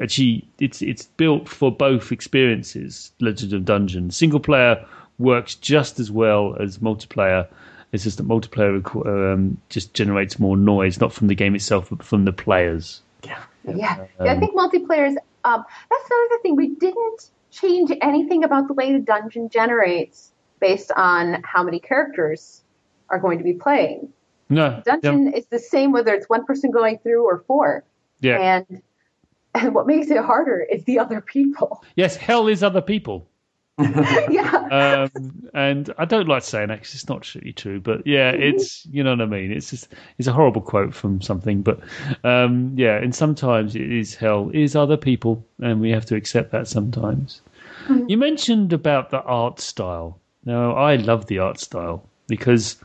actually, it's it's built for both experiences. Legend of Dungeon single player works just as well as multiplayer. It's just that multiplayer um, just generates more noise, not from the game itself, but from the players. Yeah. yeah, I think multiplayers. Um, that's another thing. We didn't change anything about the way the dungeon generates based on how many characters are going to be playing. No, Dungeon is the same whether it's one person going through or four. yeah, And and what makes it harder is the other people. yes, hell is other people. yeah. um, and I don't like saying that 'cause it's not really true, but yeah, it's you know what I mean. It's just it's a horrible quote from something, but um, yeah, and sometimes it is hell is other people, and we have to accept that sometimes. You mentioned about the art style. Now, I love the art style because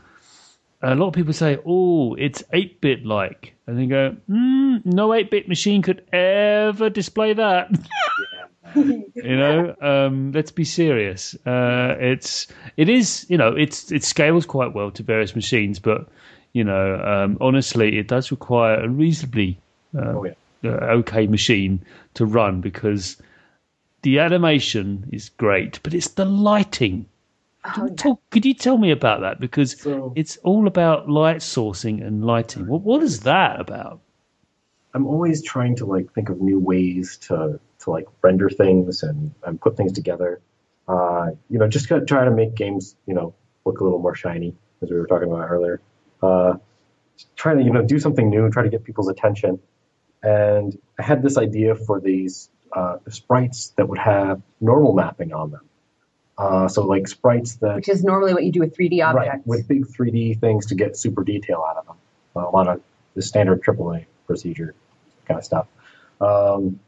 a lot of people say, "Oh, it's eight bit like," and they go, mm, "No eight bit machine could ever display that." you know um let's be serious uh it's it is you know it's it scales quite well to various machines but you know um honestly it does require a reasonably uh, Oh, yeah. uh, okay machine to run because the animation is great but it's the lighting Oh, Talk, could you tell me about that because So- it's all about light sourcing and lighting what, what is that about I'm always trying to like think of new ways to to like render things and, and put things together. Uh, you know, just to try to make games, you know, look a little more shiny, as we were talking about earlier. Uh, trying to you know do something new, try to get people's attention. And I had this idea for these uh, sprites that would have normal mapping on them. Uh, so like sprites that Which is normally what you do with 3D objects. Right, with big 3D things to get super detail out of them. A lot of the standard AAA procedure kind of stuff. Um,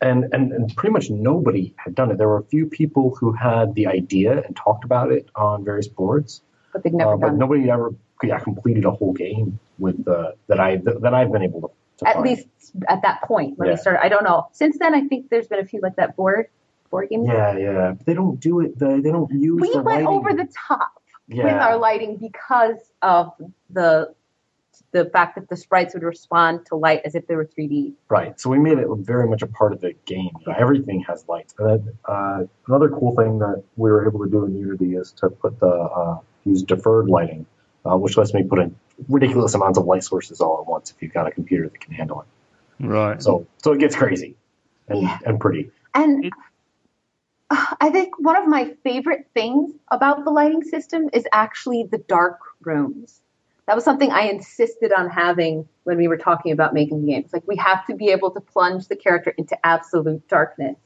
and, and, and pretty much nobody had done it. There were a few people who had the idea and talked about it on various boards, but they've never uh, but done it. nobody ever yeah, completed a whole game with the, that I that I've been able to. to At find. least at that point when Yeah. we started. I don't know. Since then, I think there's been a few like that board board games. Yeah, yeah. But they don't do it. The, they don't use. We the went lighting. over the top yeah. with our lighting because of the the fact that the sprites would respond to light as if they were 3D. Right. So we made it very much a part of the game. You know, everything has lights. And then, uh, another cool thing that we were able to do in Unity is to put the uh, use deferred lighting, uh, which lets me put in ridiculous amounts of light sources all at once if you've got a computer that can handle it. right So so it gets crazy and, Yeah. and pretty. And It- I think one of my favorite things about the lighting system is actually the dark rooms. That was something I insisted on having when we were talking about making the games. Like we have to be able to plunge the character into absolute darkness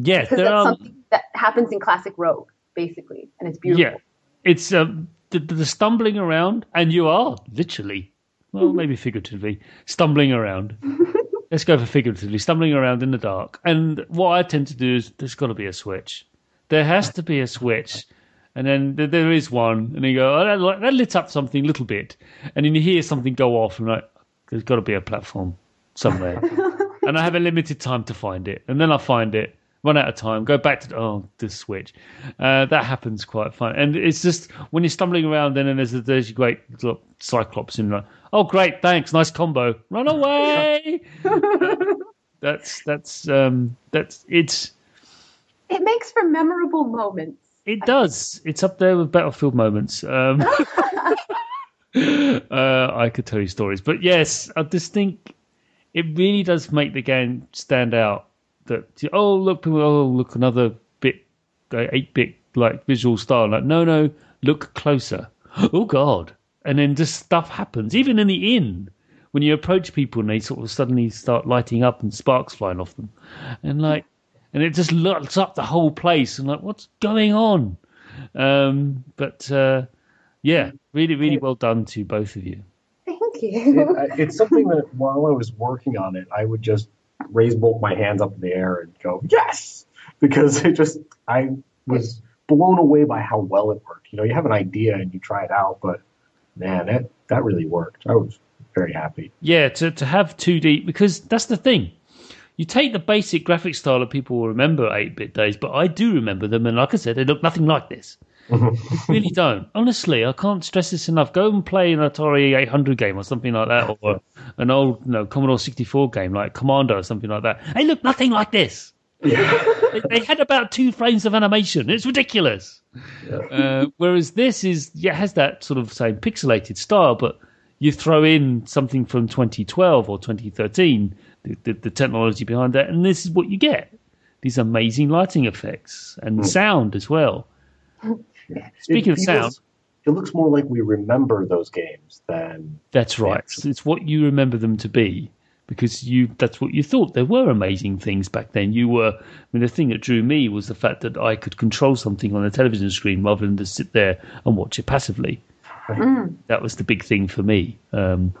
yes because that's are something that happens in classic Rogue, basically, and it's beautiful. Yeah, it's um, the, the stumbling around, and you are literally, well, maybe figuratively, stumbling around. Let's go for figuratively, stumbling around in the dark. And what I tend to do is there's got to be a switch. There has to be a switch. And then th- there is one, and you go, oh, that, li- that lit up something a little bit. And then you hear something go off, and like, there's got to be a platform somewhere. and I have a limited time to find it. And then I find it, run out of time, go back to oh the switch. Uh, that happens quite fun, and it's just when you're stumbling around, then and there's a, there's a great little cyclops in like, oh great, thanks, nice combo, run away. that's that's um that's it's It makes for memorable moments. it does it's up there with battlefield moments. Um, uh, I could tell you stories, but yes, I just think it really does make the game stand out. That oh look, people, oh look another bit, eight bit like visual style. Like no, no, look closer. Oh God! And then just stuff happens, even in the inn when you approach people and they sort of suddenly start lighting up and sparks flying off them, and like, and it just lights up the whole place. And like, what's going on? Um, but uh, yeah, really, really well done to both of you. Thank you. It, it's something that while I was working on it, I would just raise both my hands up in the air and go yes, because it just I was blown away by how well it worked. You know, you have an idea and you try it out, but man, that that really worked. I was very happy. Yeah, to to have 2D because that's the thing. You take the basic graphic style that people will remember 8-bit days, but I do remember them, and like I said, they look nothing like this. Really don't. Honestly, I can't stress this enough. Go and play an Atari 800 game or something like that, or an old, you know, Commodore 64 game like Commando or something like that. They look nothing like this. they, they had about two frames of animation. It's ridiculous. Uh, whereas this is, yeah, it has that sort of same pixelated style, but you throw in something from 2012 or 2013, the, the, the technology behind that, and this is what you get. These amazing lighting effects and sound as well. Speaking It of sound, feels- it looks more like we remember those games than That's right. actually. It's what you remember them to be because you that's what you thought. There were amazing things back then. You were I mean the thing that drew me was the fact that I could control something on a television screen rather than just sit there and watch it passively. That was the big thing for me. Um,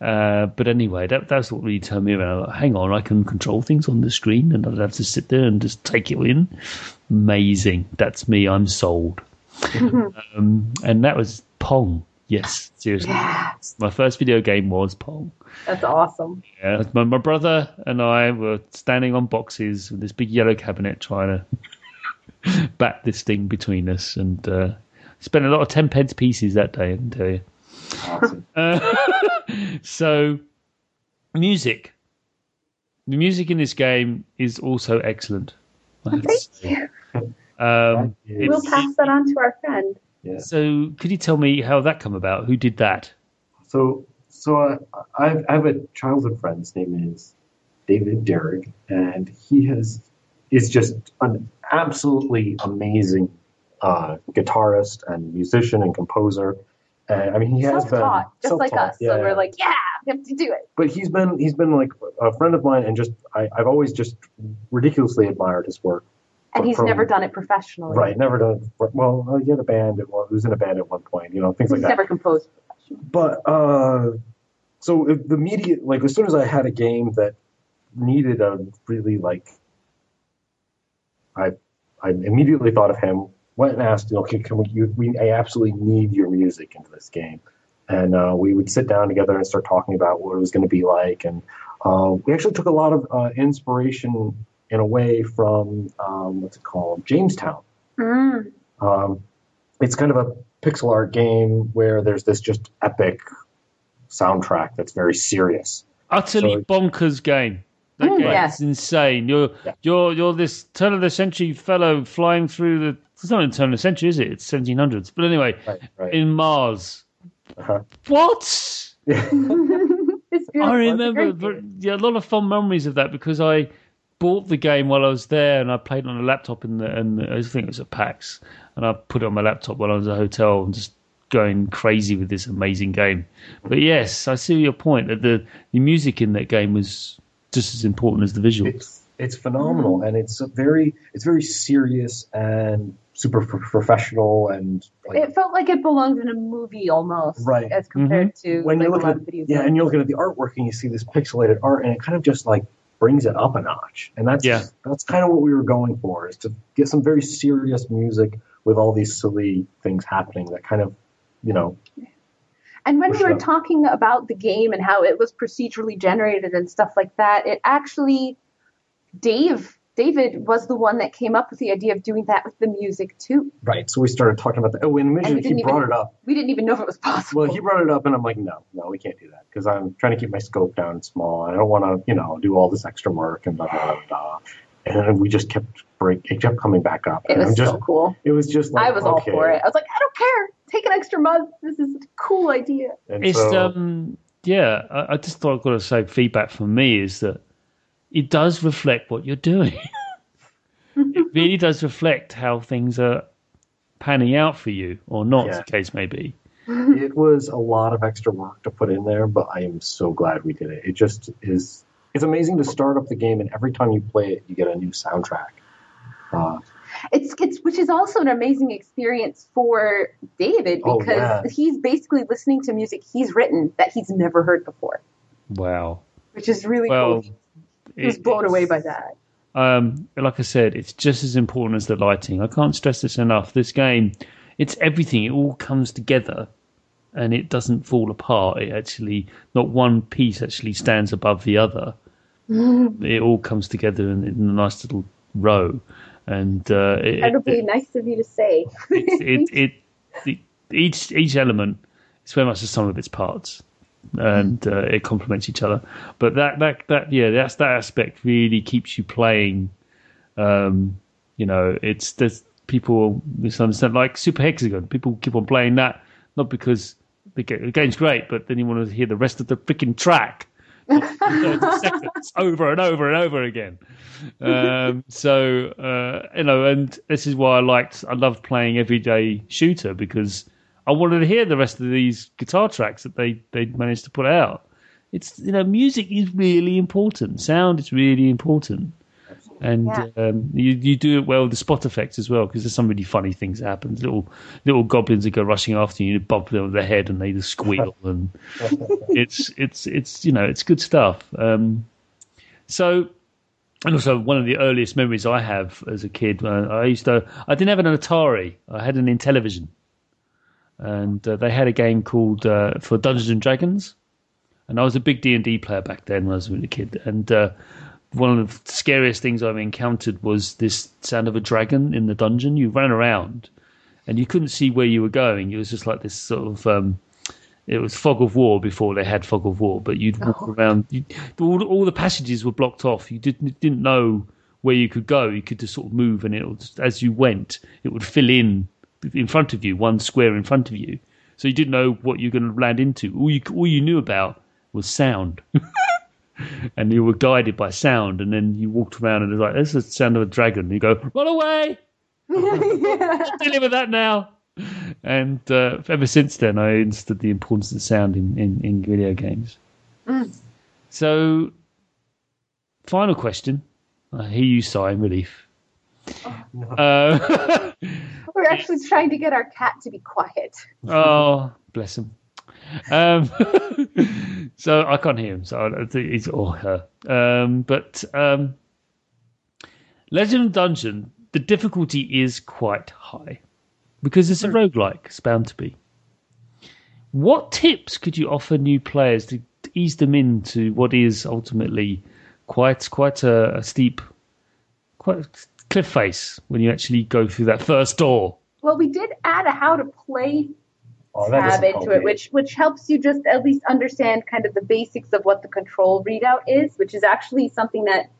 uh, but anyway, that that's what really turned me around. Like, Hang on, I can control things on the screen, and I don't have to sit there and just take it in. Amazing. That's me. I'm sold. um, and that was Pong. Yes, seriously. My first video game was Pong. That's awesome. Yeah, my, my brother and I were standing on boxes with this big yellow cabinet trying to bat this thing between us and uh, spent a lot of 10 pence pieces that day, I can tell you. awesome. So, music. The music in this game is also excellent. I have to Thank you. Um, We'll pass that on to our friend. yeah. so, could you tell me how that come about? Who did that? So, so I've, I have a childhood friend. His name is David Derrick, and he has is just an absolutely amazing uh, guitarist and musician and composer. And I mean, he has been Self-taught, just like us. yeah, so we're like, yeah, we have to do it. but he's been he's been like a friend of mine, and just I, I've always just ridiculously admired his work. And he's From- never done it professionally. Right, never done. Well, uh, he had a band. At one, he was in a band at one point. You know, things like that. He's never composed professionally. But uh, so the media, like as soon as I had a game that needed a really like, I I immediately thought of him. Went and asked, you know, can, can we, you, we? I absolutely need your music into this game, and uh, we would sit down together and start talking about what it was going to be like, and uh, we actually took a lot of uh, inspiration in away from um, what's it called, Jamestown. Mm. Um, it's kind of a pixel art game where there's this just epic soundtrack that's very serious. Utterly So- bonkers game. That Mm, game yes. is insane. You're Yeah. you're you're this turn of the century fellow flying through the. It's not in turn of the century, is it? It's 1700s. But anyway, Right, right. in Mars. Uh-huh. What? it's beautiful. I It's a remember great ver- game. yeah, a lot of fond memories of that because I bought the game while I was there and I played it on a laptop in the and I think it was at PAX and I put it on my laptop while I was at a hotel and just going crazy with this amazing game. But yes, I see your point that the the music in that game was just as important as the visuals. It's it's phenomenal, and it's a very it's very serious and super pro- professional, and like It felt like it belonged in a movie almost, Right. as compared mm-hmm. to when like, you're a looking lot at of video yeah, games. and you're looking at the artwork, and you see this pixelated art, and it kind of just like brings it up a notch, and that's Yeah. that's kind of what we were going for, is to get some very serious music with all these silly things happening that kind of you know And when we were up. talking about the game and how it was procedurally generated and stuff like that, it actually Dave David was the one that came up with the idea of doing that with the music too. right. So we started talking about that. Oh, and And we he brought even- it up. We didn't even know if it was possible. Well, he brought it up, and I'm like, no, no, we can't do that because I'm trying to keep my scope down small. I don't want to, you know, do all this extra work and blah blah blah. blah. And then we just kept break. It kept coming back up. it and was I'm just, so cool. It was just like I was all for it. I was like, I don't care. take an extra month. This is a cool idea. And It's so, um yeah, I, I just thought I've got to say feedback from me is that it does reflect what you're doing. it really does reflect how things are panning out for you, or not, as the case may be. it was a lot of extra work to put in there, but I am so glad we did it. It just is. It's amazing to start up the game, and every time you play it, you get a new soundtrack. Uh, It's it's which is also an amazing experience for David Oh, because yeah. he's basically listening to music he's written that he's never heard before, Wow. which is really Well, cool. He was blown away by that. um, like I said, it's just as important as the lighting. I can't stress this enough. This game, it's everything. It all comes together, and it doesn't fall apart. It actually, not one piece actually stands above the other. It all comes together in, in a nice little row, and uh, it, Incredibly it, nice of you to say. it, it, it, each each element is very much the sum of its parts, and uh, it complements each other. But that that that yeah, that's that aspect really keeps you playing. Um, you know, it's there's people misunderstand like Super Hexagon. People keep on playing that not because the, ga- the game's great, but then you want to hear the rest of the freaking track. seconds over and over and over again. Um, so uh, you know, and this is why I liked, I loved playing Everyday Shooter because I wanted to hear the rest of these guitar tracks that they they managed to put out. It's you know, music is really important. Sound is really important. And Yeah. um, you you do it well with the spot effects as well because there's some really funny things that happen. Little little goblins that go rushing after you, you bump them with their head and they just squeal and it's it's it's you know it's good stuff. Um, so, and also one of the earliest memories I have as a kid, uh, I used to I didn't have an Atari, I had an Intellivision, and uh, they had a game called uh, for Dungeons and Dragons, and I was a big D and D player back then when I was a kid, and. Uh, one of the scariest things I've encountered was this sound of a dragon in the dungeon. You ran around and you couldn't see where you were going. It was just like this sort of um, it was fog of war before they had fog of war, but you'd walk around. You, all, all the passages were blocked off. You didn't didn't know where you could go. You could just sort of move, and it was, as you went, it would fill in in front of you, one square in front of you. So you didn't know what you're going to land into. All you all you knew about was sound. and you were guided by sound, and then you walked around and it was like, "This is the sound of a dragon." And you go, "Run away! Dealing with that now." And uh, ever since then, I understood the importance of sound in, in, in video games. So, final question. I hear you sigh in relief. Uh, We're actually trying to get our cat to be quiet. oh, bless him. Um, so I can't hear him, so I think it's or her. Um, but um, Legend of Dungeon, the difficulty is quite high because it's a roguelike. It's bound to be. What tips could you offer new players to ease them into what is ultimately quite quite a, a steep, quite a cliff face when you actually go through that first door? Well, we did add a how to play Oh, tab into it, which which helps you just at least understand kind of the basics of what the control readout is, which is actually something that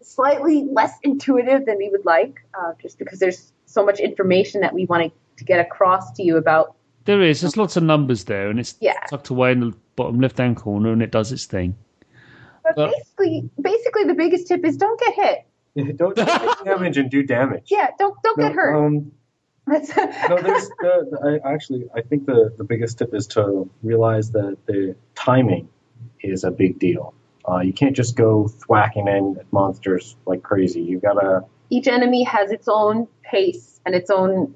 is slightly less intuitive than we would like, uh, just because there's so much information that we want to get across to you about. There is. There's lots of numbers there, and it's Yeah. tucked away in the bottom left-hand corner, and it does its thing. But Well- basically, basically the biggest tip is don't get hit. don't take damage and do damage. Yeah, don't don't No, get hurt. Um, That's no, there's the, the, I actually I think the the biggest tip is to realize that the timing is a big deal. Uh, you can't just go thwacking in at monsters like crazy. You gotta. Each enemy has its own pace and its own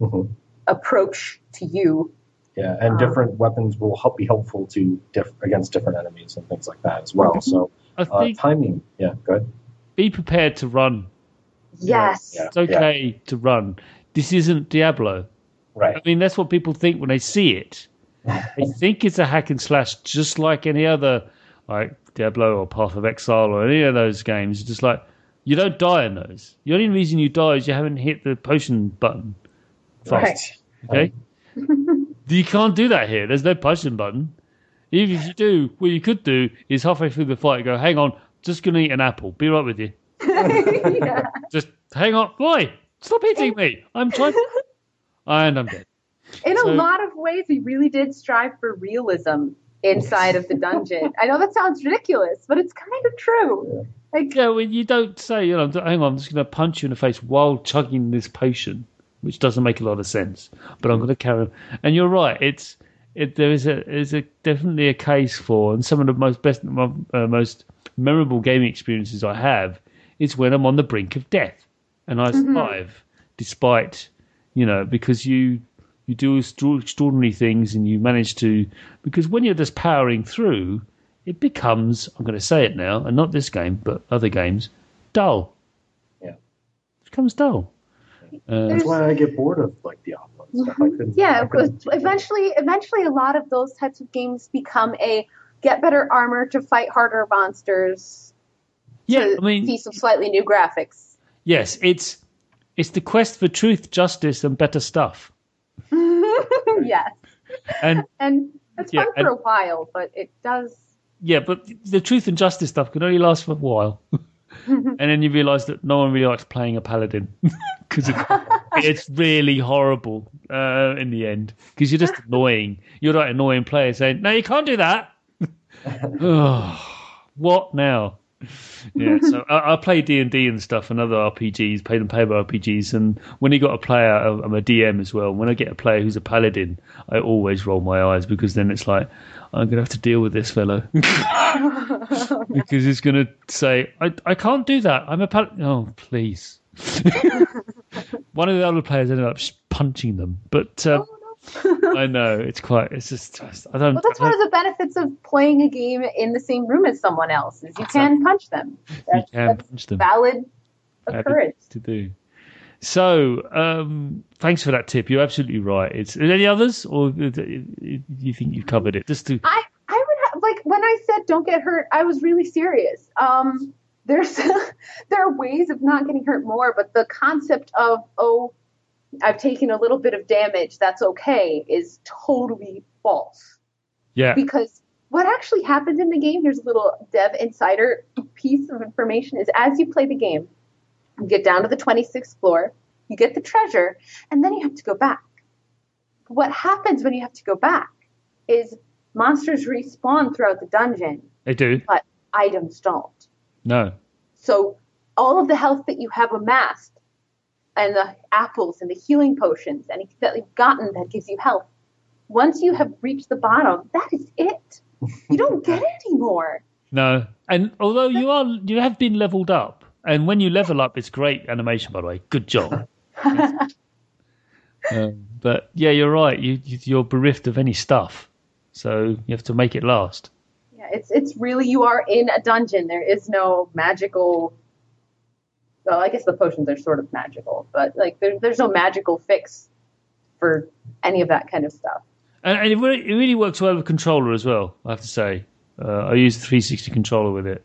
Mhm. approach to you. Yeah, and Um, different weapons will help be helpful to diff- against different enemies and things like that as well. So uh, think timing, yeah, good. Be prepared to run. Yes. Yeah. It's okay to run. This isn't Diablo. Right. I mean, that's what people think when they see it. They think it's a hack and slash, just like any other, like Diablo or Path of Exile or any of those games. Just like you don't die in those. The only reason you die is you haven't hit the potion button fast. Right. Okay, you can't do that here. There's no potion button. Even if you do, what you could do is halfway through the fight go, "Hang on, just gonna eat an apple. Be right with you." yeah. Just hang on. Boy, stop hitting me. I'm trying. and I'm dead. In So- a lot of ways, we really did strive for realism inside of the dungeon. I know that sounds ridiculous, but it's kind of true. Like, Yeah, well, you don't say, you know, hang on, I'm just going to punch you in the face while chugging this potion, which doesn't make a lot of sense. But I'm going to carry on. And you're right. It's it, there is a is a definitely a case for, and some of the most best, uh, most memorable gaming experiences I have is when I'm on the brink of death and I survive, despite you know, because you you do extraordinary things and you manage to because when you're just powering through it becomes i'm going to say it now and not this game but other games dull. Yeah. it becomes dull uh, That's why I get bored of like Diablo and stuff. I couldn't. yeah, I couldn't eventually, eventually, a lot of those types of games become a get better armor to fight harder monsters. yeah to i mean see some slightly new graphics. yes it's it's the quest for truth justice and better stuff yes, and and it's Yeah, fun and- for a while, but it does. yeah but the truth and justice stuff can only last for a while and then you realize that no one really likes playing a paladin because it, it's really horrible uh, in the end because you're just annoying. You're that annoying player saying, "No, you can't do that." oh, what now? Yeah, so I, I play D and D and stuff and other RPGs, paid and paper RPGs, and when you got a player, I'm a DM as well. When I get a player who's a paladin, I always roll my eyes because then it's like I'm gonna have to deal with this fellow because he's gonna say, "I I can't do that. I'm a paladin." Oh, please. One of the other players ended up punching them, but um, I know it's quite. It's just I don't. Well, that's one of the benefits of playing a game in the same room as someone else is you can punch them. you can that's punch them. valid Valid occurrence. to do. So, um, thanks for that tip. You're absolutely right. It's any others, or do you think you've covered it? Just to I I would have like when I said don't get hurt, I was really serious. Um, there's there are ways of not getting hurt more, but the concept of oh, I've taken a little bit of damage, that's okay, is totally false. yeah, Because what actually happens in the game, here's a little dev insider piece of information: is as you play the game, you get down to the 26th floor, you get the treasure, and then you have to go back. What happens when you have to go back is monsters respawn throughout the dungeon, they do. but items don't. No, So all of the health that you have amassed, and the apples and the healing potions, and that you've gotten that gives you health, once you have reached the bottom, that is it. You don't get any more. no. And although you are, you have been leveled up, and when you level up, it's great animation, by the way. Good job. um, but yeah, you're right. You, you you're bereft of any stuff, so you have to make it last. Yeah, it's it's really you are in a dungeon. There is no magical. Well, I guess the potions are sort of magical, but like there, there's no magical fix for any of that kind of stuff. And, and it, really, it really works well with controller as well. I have to say, uh, I used the 360 controller with it.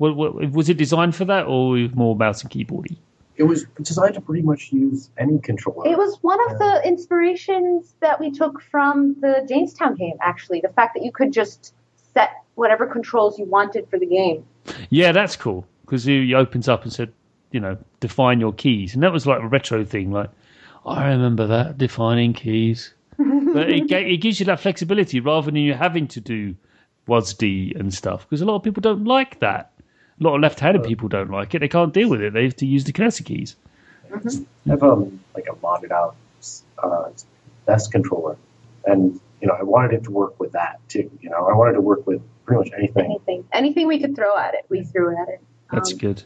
What, what, was it designed for that, or more mouse and keyboardy? It was designed to pretty much use any controller. It was one of the inspirations that we took from the Jamestown game. Actually, the fact that you could just set whatever controls you wanted for the game. Yeah, that's cool because he, he opens up and said, you know, define your keys, and that was like a retro thing. Like, I remember that defining keys, but it, it gives you that flexibility rather than you having to do WASD and stuff because a lot of people don't like that. A lot of left-handed people don't like it. They can't deal with it. They have to use the cursor keys. I have um, like a modded out uh, desk controller, and you know I wanted it to work with that too. You know I wanted to work with pretty much anything. Anything, anything we could throw at it, we threw at it. That's Um, good.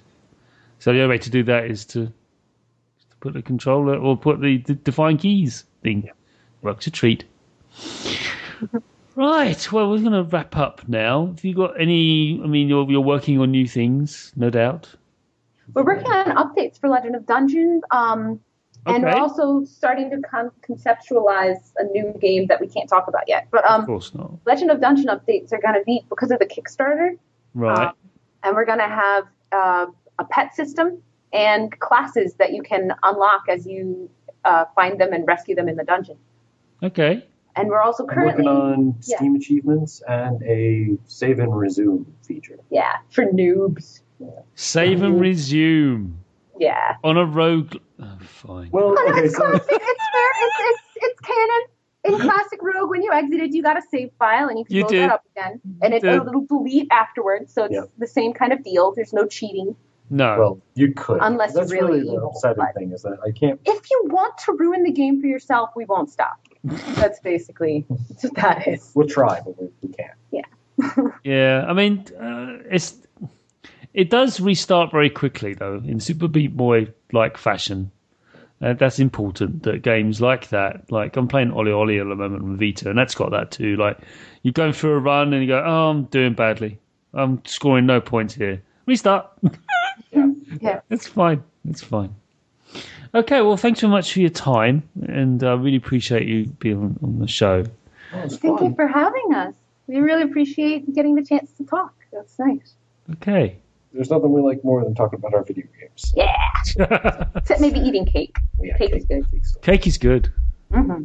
So the only way to do that is to, to put the controller or put the, the define keys thing. Works a treat. right. Well, we're going to wrap up now. Have you got any? I mean, you're you're working on new things, no doubt. We're working on updates for Legend of Dungeon, um, and we're also starting to con- conceptualize a new game that we can't talk about yet. But Of um, course not. Legend of Dungeon updates are going to be because of the Kickstarter, Right. um, and we're going to have uh, a pet system and classes that you can unlock as you uh, find them and rescue them in the dungeon. okay. And we're also I'm currently, working on yeah. Steam achievements and a save and resume feature. yeah, for noobs. Save and resume Yeah. on a rogue. Oh, fine. Well, Oh, no, okay, it's, so classic. it's fair it's, it's, it's canon. In classic Rogue, when you exited, you got a save file and you can You load did. that up again. And it, did. it'll delete afterwards, so it's Yeah. the same kind of deal. There's no cheating. No. Well, you could. Unless That's you're really really the evil, upsetting thing is that I can't. If you want to ruin the game for yourself, we won't stop. That's basically what that is. We'll try, but we, we can't. Yeah, yeah, I mean, uh, it's it does restart very quickly though in Super Meat Boy like fashion. Uh, that's important that games like that, like I'm playing OlliOlli at the moment on Vita, and that's got that too. Like you're going through a run and you go, "Oh, I'm doing badly. I'm scoring no points here. Restart." yeah. Yeah. It's fine. It's fine. Okay, well, thanks very much for your time, and I really appreciate you being on, on the show. Oh, Thank fun. you for having us. We really appreciate getting the chance to talk. That's nice. Okay. There's nothing we like more than talking about our video games. Yeah. Except maybe eating cake. Yeah, Cake is good. Cake is good. hmm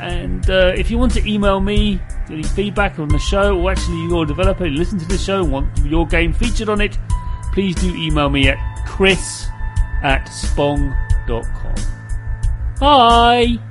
And uh, if you want to email me any feedback on the show, or actually you're a developer, you listen to the show, and want your game featured on it, please do email me at chris at spong.com. Bye!